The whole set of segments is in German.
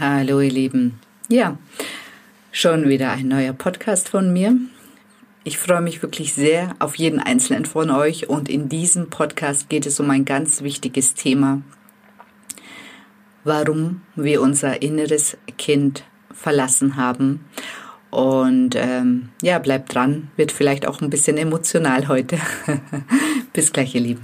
Hallo ihr Lieben. Ja, schon wieder ein neuer Podcast von mir. Ich freue mich wirklich sehr auf jeden einzelnen von euch und in diesem Podcast geht es um ein ganz wichtiges Thema, warum wir unser inneres Kind verlassen haben. Und ähm, ja, bleibt dran, wird vielleicht auch ein bisschen emotional heute. Bis gleich, ihr Lieben.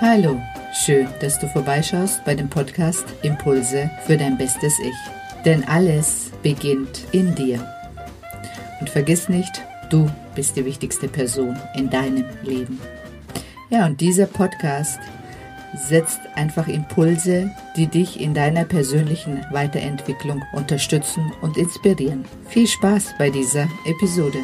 Hallo. Schön, dass du vorbeischaust bei dem Podcast Impulse für dein bestes Ich. Denn alles beginnt in dir. Und vergiss nicht, du bist die wichtigste Person in deinem Leben. Ja, und dieser Podcast setzt einfach Impulse, die dich in deiner persönlichen Weiterentwicklung unterstützen und inspirieren. Viel Spaß bei dieser Episode.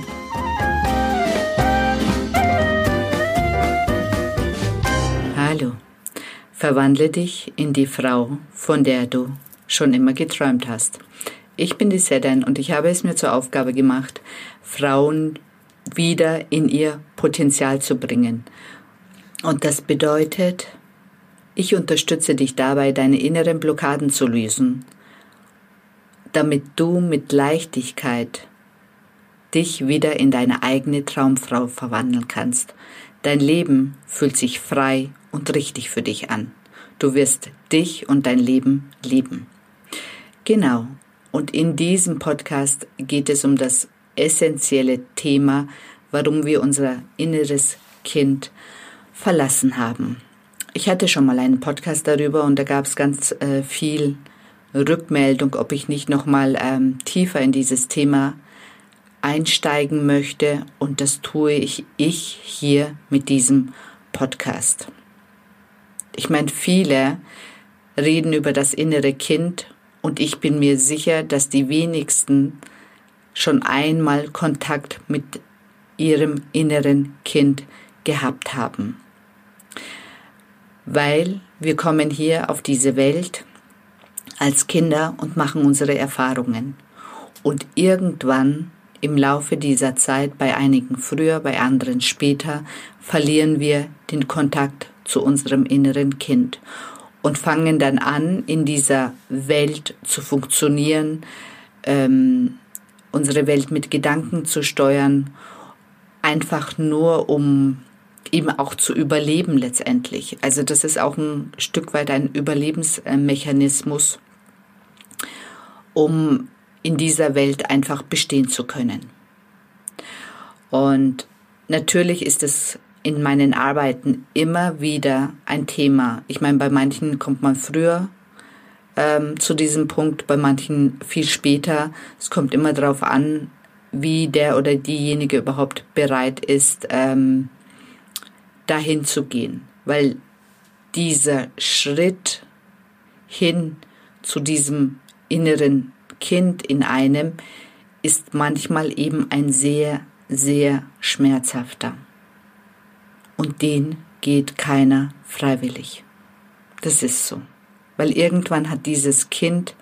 Verwandle dich in die Frau, von der du schon immer geträumt hast. Ich bin die Sedan und ich habe es mir zur Aufgabe gemacht, Frauen wieder in ihr Potenzial zu bringen. Und das bedeutet, ich unterstütze dich dabei, deine inneren Blockaden zu lösen, damit du mit Leichtigkeit dich wieder in deine eigene Traumfrau verwandeln kannst. Dein Leben fühlt sich frei und richtig für dich an. Du wirst dich und dein Leben lieben. Genau. Und in diesem Podcast geht es um das essentielle Thema, warum wir unser inneres Kind verlassen haben. Ich hatte schon mal einen Podcast darüber und da gab es ganz äh, viel Rückmeldung, ob ich nicht noch mal ähm, tiefer in dieses Thema einsteigen möchte und das tue ich, ich hier mit diesem Podcast. Ich meine, viele reden über das innere Kind und ich bin mir sicher, dass die wenigsten schon einmal Kontakt mit ihrem inneren Kind gehabt haben. Weil wir kommen hier auf diese Welt als Kinder und machen unsere Erfahrungen. Und irgendwann im Laufe dieser Zeit, bei einigen früher, bei anderen später, verlieren wir den Kontakt zu unserem inneren Kind und fangen dann an, in dieser Welt zu funktionieren, ähm, unsere Welt mit Gedanken zu steuern, einfach nur um eben auch zu überleben letztendlich. Also das ist auch ein Stück weit ein Überlebensmechanismus, um in dieser Welt einfach bestehen zu können. Und natürlich ist es in meinen Arbeiten immer wieder ein Thema. Ich meine, bei manchen kommt man früher ähm, zu diesem Punkt, bei manchen viel später. Es kommt immer darauf an, wie der oder diejenige überhaupt bereit ist, ähm, dahin zu gehen. Weil dieser Schritt hin zu diesem inneren Kind in einem ist manchmal eben ein sehr, sehr schmerzhafter. Und den geht keiner freiwillig. Das ist so. Weil irgendwann hat dieses Kind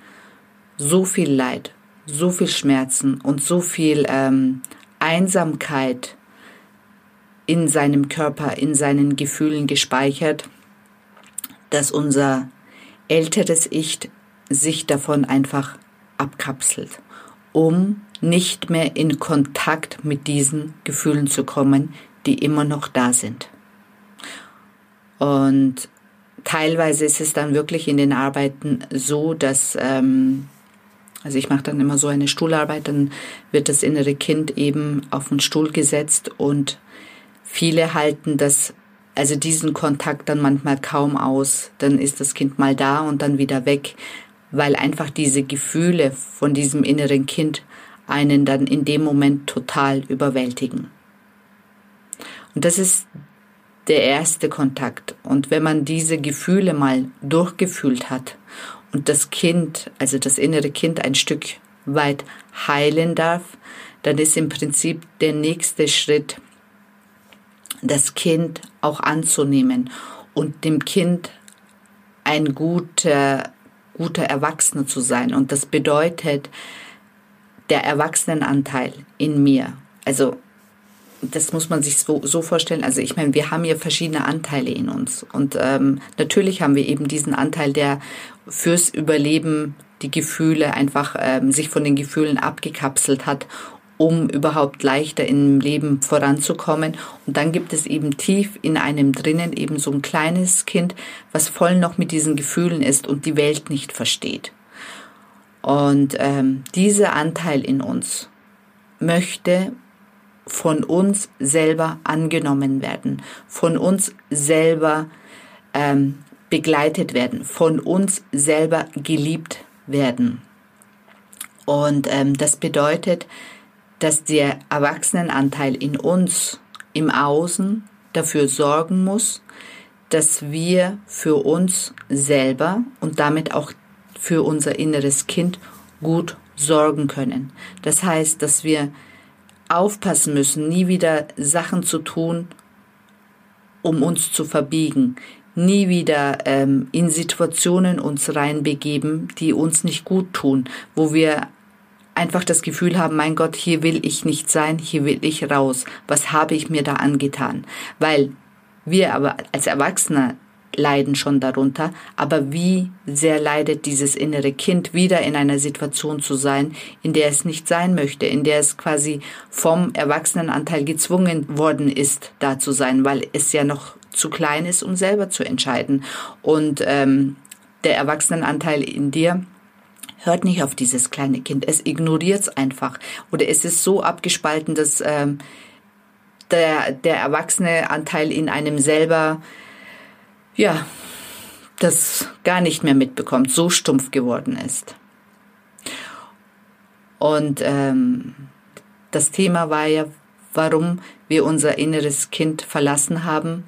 so viel Leid, so viel Schmerzen und so viel ähm, Einsamkeit in seinem Körper, in seinen Gefühlen gespeichert, dass unser älteres Ich sich davon einfach abkapselt, um nicht mehr in Kontakt mit diesen Gefühlen zu kommen, die immer noch da sind. Und teilweise ist es dann wirklich in den Arbeiten so, dass, ähm, also ich mache dann immer so eine Stuhlarbeit, dann wird das innere Kind eben auf den Stuhl gesetzt und viele halten das, also diesen Kontakt dann manchmal kaum aus. Dann ist das Kind mal da und dann wieder weg, weil einfach diese Gefühle von diesem inneren Kind einen dann in dem Moment total überwältigen. Und das ist der erste Kontakt. Und wenn man diese Gefühle mal durchgefühlt hat und das Kind, also das innere Kind ein Stück weit heilen darf, dann ist im Prinzip der nächste Schritt, das Kind auch anzunehmen und dem Kind ein guter guter Erwachsener zu sein. Und das bedeutet, der Erwachsenenanteil in mir, also das muss man sich so, so vorstellen. Also ich meine, wir haben ja verschiedene Anteile in uns. Und ähm, natürlich haben wir eben diesen Anteil, der fürs Überleben die Gefühle einfach ähm, sich von den Gefühlen abgekapselt hat, um überhaupt leichter im Leben voranzukommen. Und dann gibt es eben tief in einem drinnen eben so ein kleines Kind, was voll noch mit diesen Gefühlen ist und die Welt nicht versteht. Und ähm, dieser Anteil in uns möchte von uns selber angenommen werden, von uns selber ähm, begleitet werden, von uns selber geliebt werden. Und ähm, das bedeutet, dass der Erwachsenenanteil in uns im Außen dafür sorgen muss, dass wir für uns selber und damit auch für unser inneres Kind gut sorgen können. Das heißt, dass wir aufpassen müssen, nie wieder Sachen zu tun, um uns zu verbiegen, nie wieder ähm, in Situationen uns reinbegeben, die uns nicht gut tun, wo wir einfach das Gefühl haben, mein Gott, hier will ich nicht sein, hier will ich raus. Was habe ich mir da angetan? Weil wir aber als Erwachsene leiden schon darunter, aber wie sehr leidet dieses innere Kind wieder in einer Situation zu sein, in der es nicht sein möchte, in der es quasi vom Erwachsenenanteil gezwungen worden ist, da zu sein, weil es ja noch zu klein ist, um selber zu entscheiden. Und ähm, der Erwachsenenanteil in dir hört nicht auf dieses kleine Kind. Es ignoriert es einfach. Oder es ist so abgespalten, dass ähm, der, der erwachsene Anteil in einem selber, ja, das gar nicht mehr mitbekommt, so stumpf geworden ist. Und ähm, das Thema war ja, warum wir unser inneres Kind verlassen haben,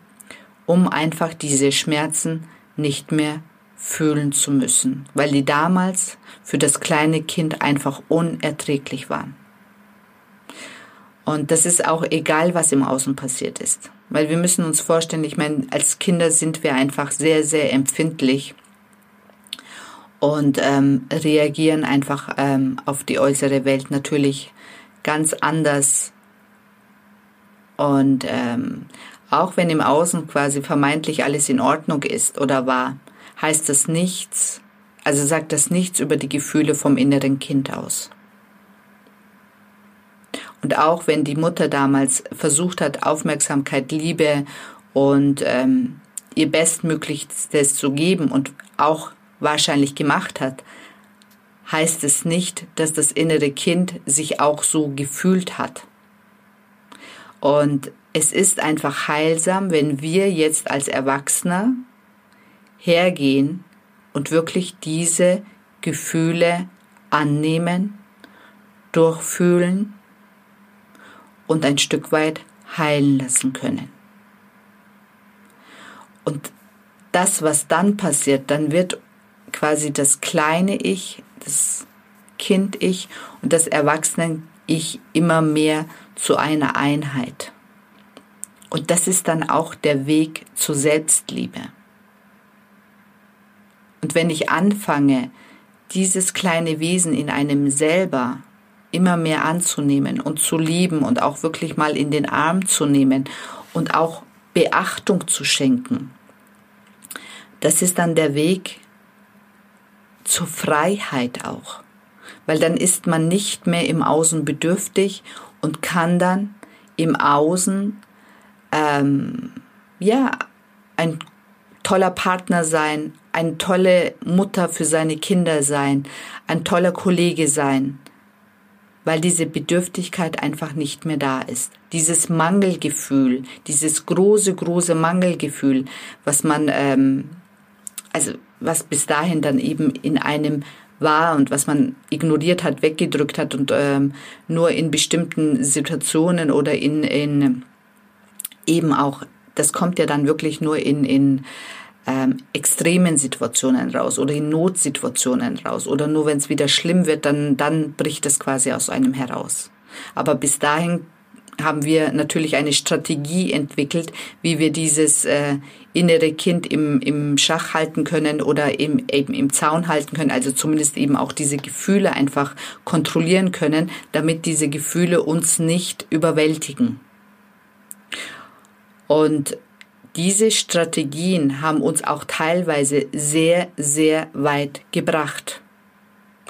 um einfach diese Schmerzen nicht mehr fühlen zu müssen, weil die damals für das kleine Kind einfach unerträglich waren. Und das ist auch egal, was im Außen passiert ist. Weil wir müssen uns vorstellen, ich meine, als Kinder sind wir einfach sehr, sehr empfindlich und ähm, reagieren einfach ähm, auf die äußere Welt natürlich ganz anders. Und ähm, auch wenn im Außen quasi vermeintlich alles in Ordnung ist oder war, heißt das nichts, also sagt das nichts über die Gefühle vom inneren Kind aus. Und auch wenn die Mutter damals versucht hat, Aufmerksamkeit, Liebe und ähm, ihr Bestmöglichstes zu geben und auch wahrscheinlich gemacht hat, heißt es nicht, dass das innere Kind sich auch so gefühlt hat. Und es ist einfach heilsam, wenn wir jetzt als Erwachsener hergehen und wirklich diese Gefühle annehmen, durchfühlen und ein Stück weit heilen lassen können. Und das, was dann passiert, dann wird quasi das kleine Ich, das Kind-Ich und das Erwachsenen-Ich immer mehr zu einer Einheit. Und das ist dann auch der Weg zur Selbstliebe. Und wenn ich anfange, dieses kleine Wesen in einem selber immer mehr anzunehmen und zu lieben und auch wirklich mal in den Arm zu nehmen und auch Beachtung zu schenken, das ist dann der Weg zur Freiheit auch. Weil dann ist man nicht mehr im Außen bedürftig und kann dann im Außen ähm, ja ein toller Partner sein, eine tolle Mutter für seine Kinder sein, ein toller Kollege sein, weil diese Bedürftigkeit einfach nicht mehr da ist. Dieses Mangelgefühl, dieses große, große Mangelgefühl, was man, ähm, also was bis dahin dann eben in einem war und was man ignoriert hat, weggedrückt hat und ähm, nur in bestimmten Situationen oder in, in eben auch, das kommt ja dann wirklich nur in, in ähm, extremen Situationen raus oder in Notsituationen raus oder nur wenn es wieder schlimm wird, dann, dann bricht es quasi aus einem heraus. Aber bis dahin haben wir natürlich eine Strategie entwickelt, wie wir dieses äh, innere Kind im, im Schach halten können oder im, eben im Zaun halten können, also zumindest eben auch diese Gefühle einfach kontrollieren können, damit diese Gefühle uns nicht überwältigen. Und diese Strategien haben uns auch teilweise sehr, sehr weit gebracht.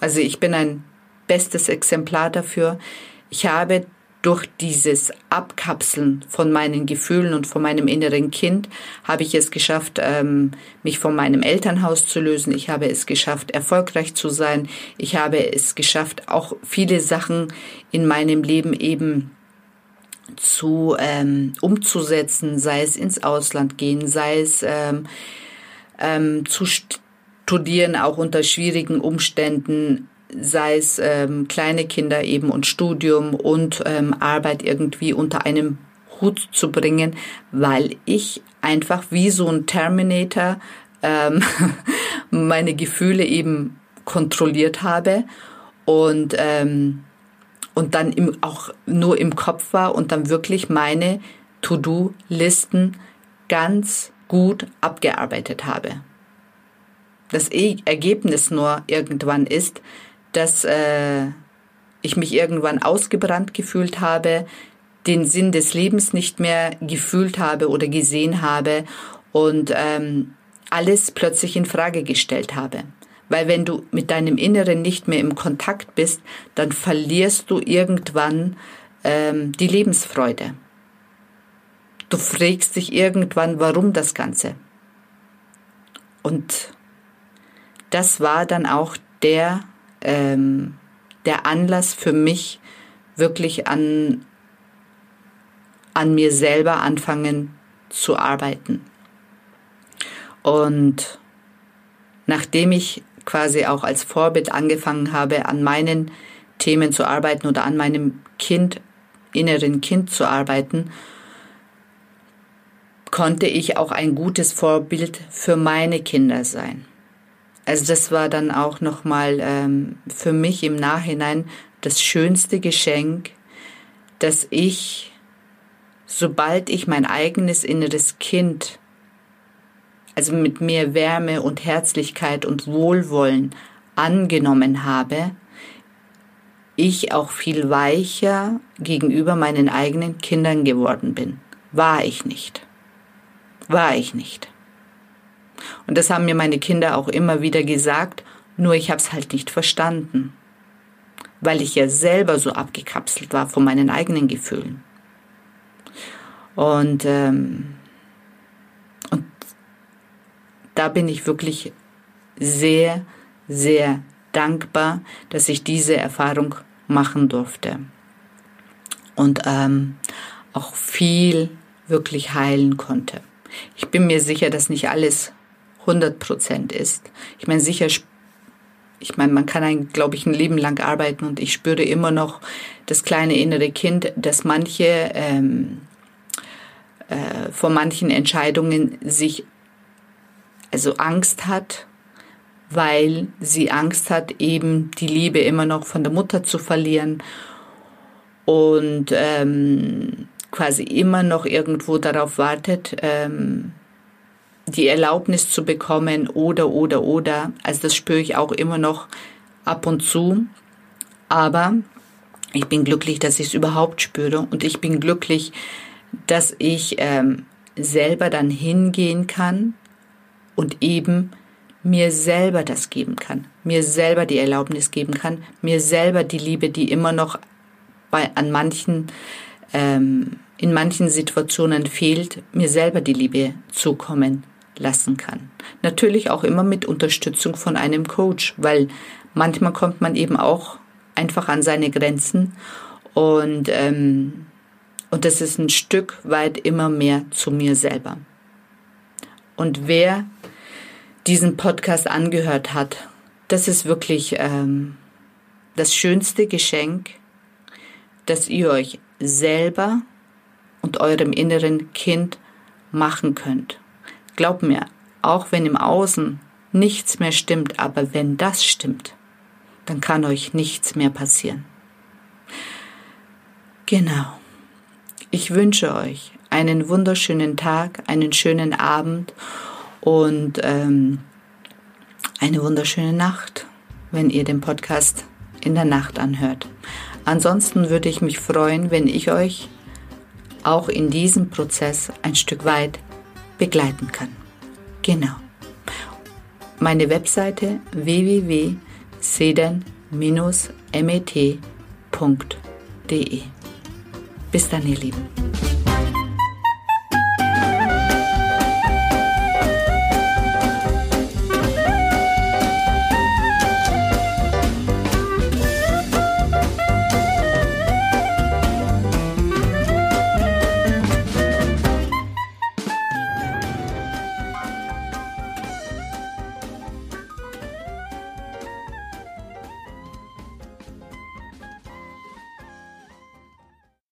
Also ich bin ein bestes Exemplar dafür. Ich habe durch dieses Abkapseln von meinen Gefühlen und von meinem inneren Kind habe ich es geschafft, ähm, mich von meinem Elternhaus zu lösen. Ich habe es geschafft, erfolgreich zu sein. Ich habe es geschafft, auch viele Sachen in meinem Leben eben zu ähm, umzusetzen, sei es ins Ausland gehen, sei es ähm, ähm, zu studieren, auch unter schwierigen Umständen, sei es ähm, kleine Kinder eben und Studium und ähm, Arbeit irgendwie unter einem Hut zu bringen, weil ich einfach wie so ein Terminator ähm, meine Gefühle eben kontrolliert habe und ähm, und dann im, auch nur im Kopf war und dann wirklich meine To-Do-Listen ganz gut abgearbeitet habe. Das e Ergebnis nur irgendwann ist, dass äh, ich mich irgendwann ausgebrannt gefühlt habe, den Sinn des Lebens nicht mehr gefühlt habe oder gesehen habe und ähm, alles plötzlich in Frage gestellt habe. Weil wenn du mit deinem Inneren nicht mehr im Kontakt bist, dann verlierst du irgendwann ähm, die Lebensfreude. Du fragst dich irgendwann, warum das Ganze. Und das war dann auch der ähm, der Anlass für mich, wirklich an, an mir selber anfangen zu arbeiten. Und nachdem ich quasi auch als Vorbild angefangen habe, an meinen Themen zu arbeiten oder an meinem Kind, inneren Kind zu arbeiten, konnte ich auch ein gutes Vorbild für meine Kinder sein. Also das war dann auch nochmal ähm, für mich im Nachhinein das schönste Geschenk, dass ich, sobald ich mein eigenes inneres Kind, also mit mehr Wärme und Herzlichkeit und Wohlwollen angenommen habe, ich auch viel weicher gegenüber meinen eigenen Kindern geworden bin. War ich nicht. War ich nicht. Und das haben mir meine Kinder auch immer wieder gesagt, nur ich habe es halt nicht verstanden, weil ich ja selber so abgekapselt war von meinen eigenen Gefühlen. Und, ähm, und bin ich wirklich sehr, sehr dankbar, dass ich diese Erfahrung machen durfte. Und ähm, auch viel wirklich heilen konnte. Ich bin mir sicher, dass nicht alles 100 Prozent ist. Ich meine, sicher, ich meine, man kann ein, glaube ich, ein Leben lang arbeiten und ich spüre immer noch das kleine innere Kind, dass manche ähm, äh, vor manchen Entscheidungen sich also Angst hat, weil sie Angst hat, eben die Liebe immer noch von der Mutter zu verlieren und ähm, quasi immer noch irgendwo darauf wartet, ähm, die Erlaubnis zu bekommen oder, oder, oder. Also das spüre ich auch immer noch ab und zu. Aber ich bin glücklich, dass ich es überhaupt spüre und ich bin glücklich, dass ich ähm, selber dann hingehen kann und eben mir selber das geben kann, mir selber die Erlaubnis geben kann, mir selber die Liebe, die immer noch bei an manchen ähm, in manchen Situationen fehlt, mir selber die Liebe zukommen lassen kann. Natürlich auch immer mit Unterstützung von einem Coach, weil manchmal kommt man eben auch einfach an seine Grenzen und, ähm, und das ist ein Stück weit immer mehr zu mir selber. Und wer diesen Podcast angehört hat, das ist wirklich ähm, das schönste Geschenk, das ihr euch selber und eurem inneren Kind machen könnt. Glaub mir, auch wenn im Außen nichts mehr stimmt, aber wenn das stimmt, dann kann euch nichts mehr passieren. Genau. Ich wünsche euch einen wunderschönen Tag, einen schönen Abend und ähm, eine wunderschöne Nacht, wenn ihr den Podcast in der Nacht anhört. Ansonsten würde ich mich freuen, wenn ich euch auch in diesem Prozess ein Stück weit begleiten kann. Genau. Meine Webseite www.seden-met.de. Bis dann, ihr Lieben.